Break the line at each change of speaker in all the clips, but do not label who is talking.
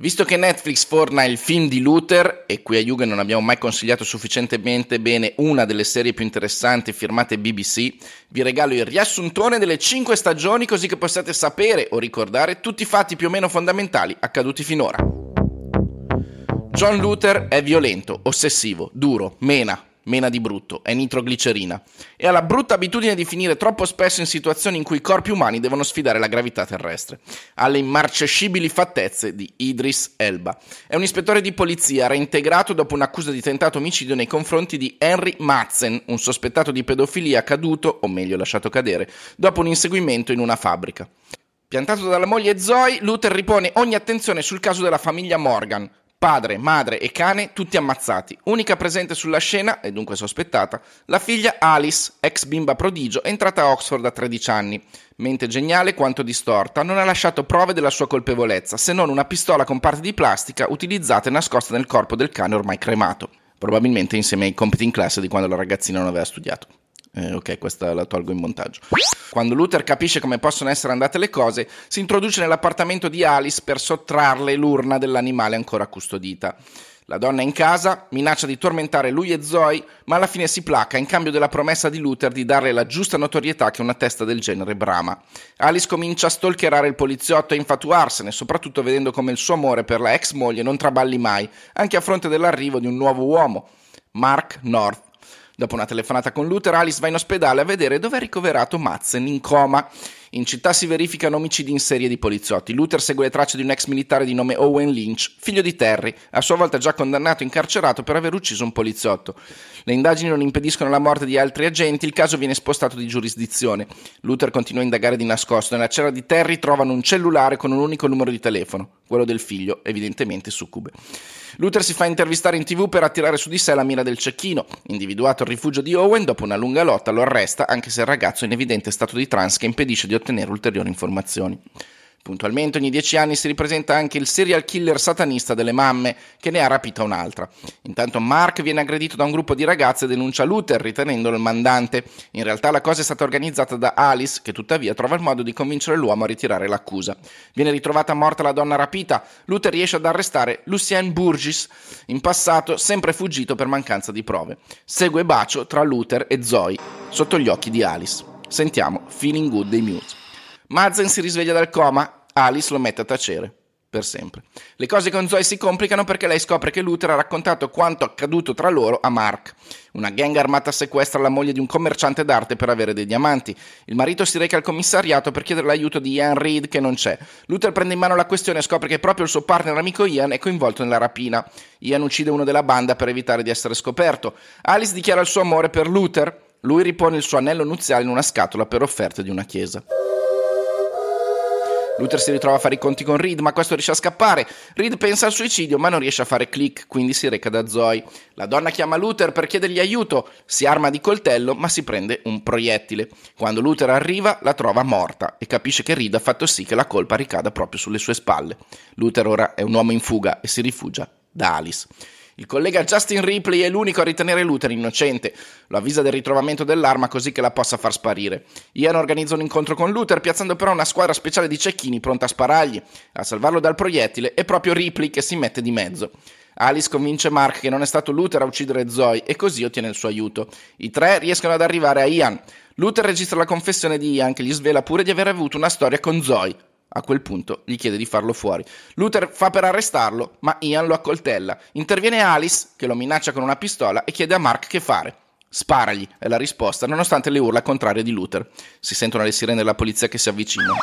Visto che Netflix forna il film di Luther, e qui a Yuga non abbiamo mai consigliato sufficientemente bene una delle serie più interessanti firmate BBC, vi regalo il riassuntone delle 5 stagioni così che possiate sapere o ricordare tutti i fatti più o meno fondamentali accaduti finora. John Luther è violento, ossessivo, duro, mena, mena di brutto, è nitroglicerina, e ha la brutta abitudine di finire troppo spesso in situazioni in cui i corpi umani devono sfidare la gravità terrestre. Ha le immarcescibili fattezze di Idris Elba. È un ispettore di polizia reintegrato dopo un'accusa di tentato omicidio nei confronti di Henry Madsen, un sospettato di pedofilia caduto, o meglio lasciato cadere, dopo un inseguimento in una fabbrica. Piantato dalla moglie Zoe, Luther ripone ogni attenzione sul caso della famiglia Morgan, Padre, madre e cane tutti ammazzati. Unica presente sulla scena, e dunque sospettata, la figlia Alice, ex bimba prodigio, entrata a Oxford a 13 anni. Mente geniale quanto distorta, non ha lasciato prove della sua colpevolezza, se non una pistola con parti di plastica utilizzata e nascosta nel corpo del cane ormai cremato. Probabilmente insieme ai compiti in classe di quando la ragazzina non aveva studiato. Eh, ok, questa la tolgo in montaggio. Quando Luther capisce come possono essere andate le cose, si introduce nell'appartamento di Alice per sottrarle l'urna dell'animale ancora custodita. La donna in casa, minaccia di tormentare lui e Zoe, ma alla fine si placa in cambio della promessa di Luther di darle la giusta notorietà che una testa del genere brama. Alice comincia a stalkerare il poliziotto e infatuarsene, soprattutto vedendo come il suo amore per la ex moglie non traballi mai, anche a fronte dell'arrivo di un nuovo uomo, Mark North Dopo una telefonata con Luther, Alice va in ospedale a vedere dove è ricoverato Madsen in coma. In città si verificano omicidi in serie di poliziotti. Luther segue le tracce di un ex militare di nome Owen Lynch, figlio di Terry, a sua volta già condannato e incarcerato per aver ucciso un poliziotto. Le indagini non impediscono la morte di altri agenti, il caso viene spostato di giurisdizione. Luther continua a indagare di nascosto. Nella cella di Terry trovano un cellulare con un unico numero di telefono, quello del figlio, evidentemente succube. Luther si fa intervistare in tv per attirare su di sé la mira del cecchino. Individuato il rifugio di Owen, dopo una lunga lotta lo arresta, anche se il ragazzo è in evidente stato di trance che impedisce di ottenere ulteriori informazioni. Puntualmente ogni dieci anni si ripresenta anche il serial killer satanista delle mamme che ne ha rapita un'altra. Intanto Mark viene aggredito da un gruppo di ragazze e denuncia Luther ritenendolo il mandante. In realtà la cosa è stata organizzata da Alice che tuttavia trova il modo di convincere l'uomo a ritirare l'accusa. Viene ritrovata morta la donna rapita. Luther riesce ad arrestare Lucien Burgess, in passato sempre fuggito per mancanza di prove. Segue bacio tra Luther e Zoe sotto gli occhi di Alice. Sentiamo Feeling Good dei Muse. Mazen si risveglia dal coma, Alice lo mette a tacere. Per sempre. Le cose con Zoe si complicano perché lei scopre che Luther ha raccontato quanto accaduto tra loro a Mark. Una gang armata sequestra la moglie di un commerciante d'arte per avere dei diamanti. Il marito si reca al commissariato per chiedere l'aiuto di Ian Reed che non c'è. Luther prende in mano la questione e scopre che proprio il suo partner amico Ian è coinvolto nella rapina. Ian uccide uno della banda per evitare di essere scoperto. Alice dichiara il suo amore per Luther. Lui ripone il suo anello nuziale in una scatola per offerte di una chiesa. Luther si ritrova a fare i conti con Reed, ma questo riesce a scappare. Reed pensa al suicidio, ma non riesce a fare click, quindi si reca da Zoe. La donna chiama Luther per chiedergli aiuto, si arma di coltello, ma si prende un proiettile. Quando Luther arriva, la trova morta e capisce che Reed ha fatto sì che la colpa ricada proprio sulle sue spalle. Luther ora è un uomo in fuga e si rifugia da Alice. Il collega Justin Ripley è l'unico a ritenere Luther innocente. Lo avvisa del ritrovamento dell'arma così che la possa far sparire. Ian organizza un incontro con Luther, piazzando però una squadra speciale di cecchini pronta a sparargli. A salvarlo dal proiettile è proprio Ripley che si mette di mezzo. Alice convince Mark che non è stato Luther a uccidere Zoe e così ottiene il suo aiuto. I tre riescono ad arrivare a Ian. Luther registra la confessione di Ian che gli svela pure di aver avuto una storia con Zoe. A quel punto gli chiede di farlo fuori. Luther fa per arrestarlo, ma Ian lo accoltella. Interviene Alice, che lo minaccia con una pistola, e chiede a Mark che fare. Sparagli, è la risposta, nonostante le urla contrarie di Luther. Si sentono le sirene della polizia che si avvicinano.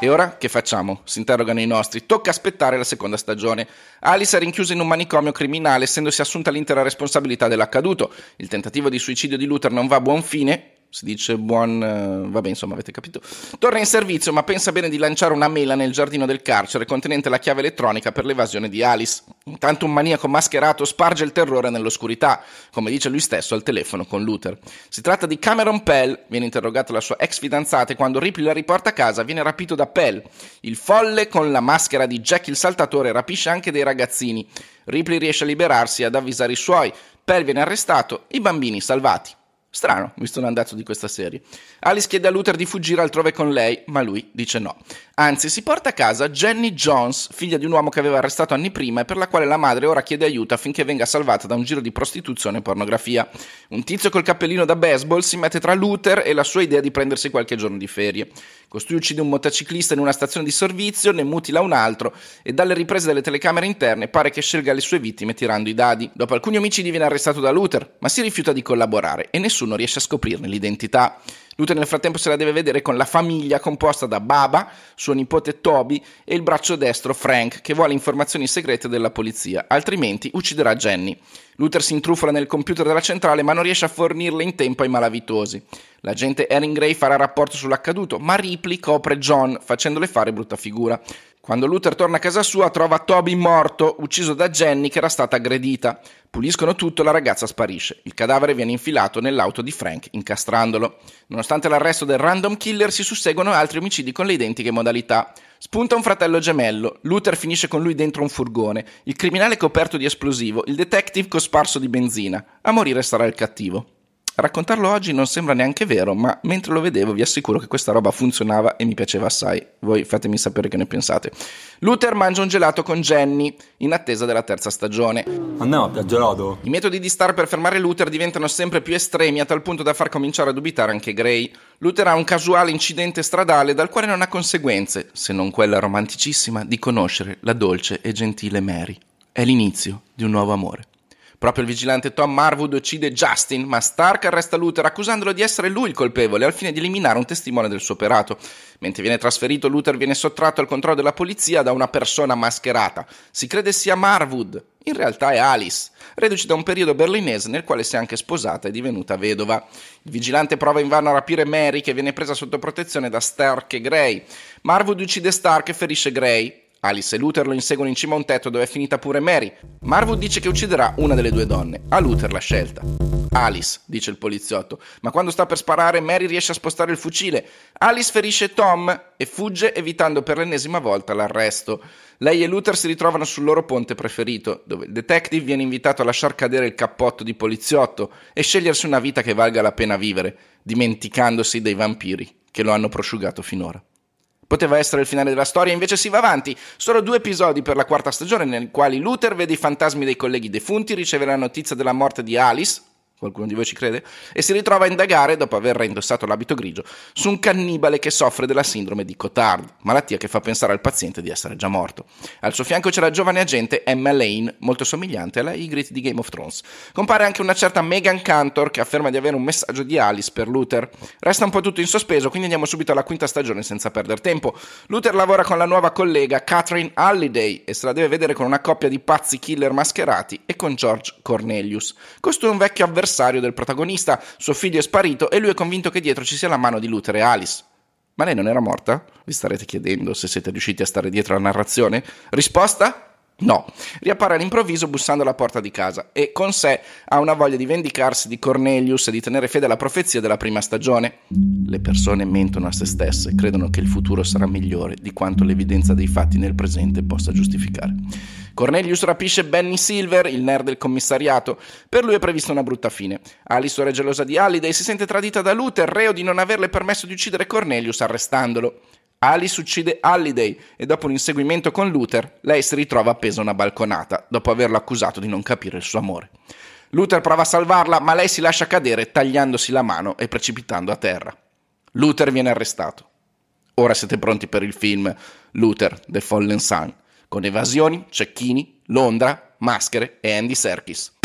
E ora che facciamo? Si interrogano i nostri. Tocca aspettare la seconda stagione. Alice è rinchiusa in un manicomio criminale, essendosi assunta l'intera responsabilità dell'accaduto. Il tentativo di suicidio di Luther non va a buon fine si dice buon... Uh, vabbè, insomma, avete capito. Torna in servizio, ma pensa bene di lanciare una mela nel giardino del carcere contenente la chiave elettronica per l'evasione di Alice. Intanto un maniaco mascherato sparge il terrore nell'oscurità, come dice lui stesso al telefono con Luther. Si tratta di Cameron Pell, viene interrogato la sua ex fidanzata e quando Ripley la riporta a casa viene rapito da Pell. Il folle con la maschera di Jack il saltatore rapisce anche dei ragazzini. Ripley riesce a liberarsi e ad avvisare i suoi. Pell viene arrestato, i bambini salvati. Strano, visto l'andazzo di questa serie. Alice chiede a Luther di fuggire altrove con lei, ma lui dice no. Anzi, si porta a casa Jenny Jones, figlia di un uomo che aveva arrestato anni prima e per la quale la madre ora chiede aiuto affinché venga salvata da un giro di prostituzione e pornografia. Un tizio col cappellino da baseball si mette tra Luther e la sua idea di prendersi qualche giorno di ferie. Costui uccide un motociclista in una stazione di servizio, ne mutila un altro e dalle riprese delle telecamere interne pare che scelga le sue vittime tirando i dadi. Dopo alcuni omicidi viene arrestato da Luther, ma si rifiuta di collaborare e nessuno riesce a scoprirne l'identità. Luther nel frattempo se la deve vedere con la famiglia composta da Baba, suo nipote Toby e il braccio destro Frank, che vuole informazioni segrete della polizia, altrimenti ucciderà Jenny. Luther si intrufola nel computer della centrale ma non riesce a fornirle in tempo ai malavitosi. L'agente Erin Gray farà rapporto sull'accaduto, ma Ripley copre John, facendole fare brutta figura. Quando Luther torna a casa sua trova Toby morto, ucciso da Jenny che era stata aggredita. Puliscono tutto e la ragazza sparisce. Il cadavere viene infilato nell'auto di Frank, incastrandolo. Nonostante l'arresto del random killer, si susseguono altri omicidi con le identiche modalità. Spunta un fratello gemello. Luther finisce con lui dentro un furgone. Il criminale coperto di esplosivo. Il detective cosparso di benzina. A morire sarà il cattivo. Raccontarlo oggi non sembra neanche vero, ma mentre lo vedevo vi assicuro che questa roba funzionava e mi piaceva assai. Voi fatemi sapere che ne pensate. Luther mangia un gelato con Jenny, in attesa della terza stagione.
Andiamo a gelato?
I metodi di Star per fermare Luther diventano sempre più estremi a tal punto da far cominciare a dubitare anche Gray. Luther ha un casuale incidente stradale dal quale non ha conseguenze, se non quella romanticissima di conoscere la dolce e gentile Mary. È l'inizio di un nuovo amore. Proprio il vigilante Tom Marwood uccide Justin, ma Stark arresta Luther accusandolo di essere lui il colpevole al fine di eliminare un testimone del suo operato. Mentre viene trasferito, Luther viene sottratto al controllo della polizia da una persona mascherata. Si crede sia Marwood, in realtà è Alice, reduce da un periodo berlinese nel quale si è anche sposata e divenuta vedova. Il vigilante prova invano a rapire Mary che viene presa sotto protezione da Stark e Gray. Marwood uccide Stark e ferisce Gray. Alice e Luther lo inseguono in cima a un tetto dove è finita pure Mary. Marwood dice che ucciderà una delle due donne. A Luther la scelta. Alice, dice il poliziotto, ma quando sta per sparare Mary riesce a spostare il fucile. Alice ferisce Tom e fugge evitando per l'ennesima volta l'arresto. Lei e Luther si ritrovano sul loro ponte preferito, dove il detective viene invitato a lasciar cadere il cappotto di poliziotto e scegliersi una vita che valga la pena vivere, dimenticandosi dei vampiri che lo hanno prosciugato finora. Poteva essere il finale della storia, invece si va avanti. Solo due episodi per la quarta stagione, nei quali Luther vede i fantasmi dei colleghi defunti, riceve la notizia della morte di Alice, qualcuno di voi ci crede, e si ritrova a indagare, dopo aver reindossato l'abito grigio, su un cannibale che soffre della sindrome di Cotard, malattia che fa pensare al paziente di essere già morto. Al suo fianco c'è la giovane agente Emma Lane, molto somigliante alla Ygritte di Game of Thrones. Compare anche una certa Megan Cantor che afferma di avere un messaggio di Alice per Luther. Resta un po' tutto in sospeso, quindi andiamo subito alla quinta stagione senza perdere tempo. Luther lavora con la nuova collega Catherine Halliday e se la deve vedere con una coppia di pazzi killer mascherati e con George Cornelius. Costui è un vecchio avversario avversario del protagonista, suo figlio è sparito e lui è convinto che dietro ci sia la mano di Luther e Alice. Ma lei non era morta? Vi starete chiedendo se siete riusciti a stare dietro alla narrazione? Risposta? No, riappare all'improvviso bussando alla porta di casa e con sé ha una voglia di vendicarsi di Cornelius e di tenere fede alla profezia della prima stagione. Le persone mentono a se stesse, credono che il futuro sarà migliore di quanto l'evidenza dei fatti nel presente possa giustificare. Cornelius rapisce Benny Silver, il nerd del commissariato. Per lui è prevista una brutta fine. Alice è gelosa di Halliday e si sente tradita da Luther, reo di non averle permesso di uccidere Cornelius arrestandolo. Alice uccide Halliday e dopo un inseguimento con Luther, lei si ritrova appesa a una balconata, dopo averlo accusato di non capire il suo amore. Luther prova a salvarla, ma lei si lascia cadere tagliandosi la mano e precipitando a terra. Luther viene arrestato. Ora siete pronti per il film Luther, The Fallen Sun con evasioni, cecchini, Londra, maschere e Andy Serkis.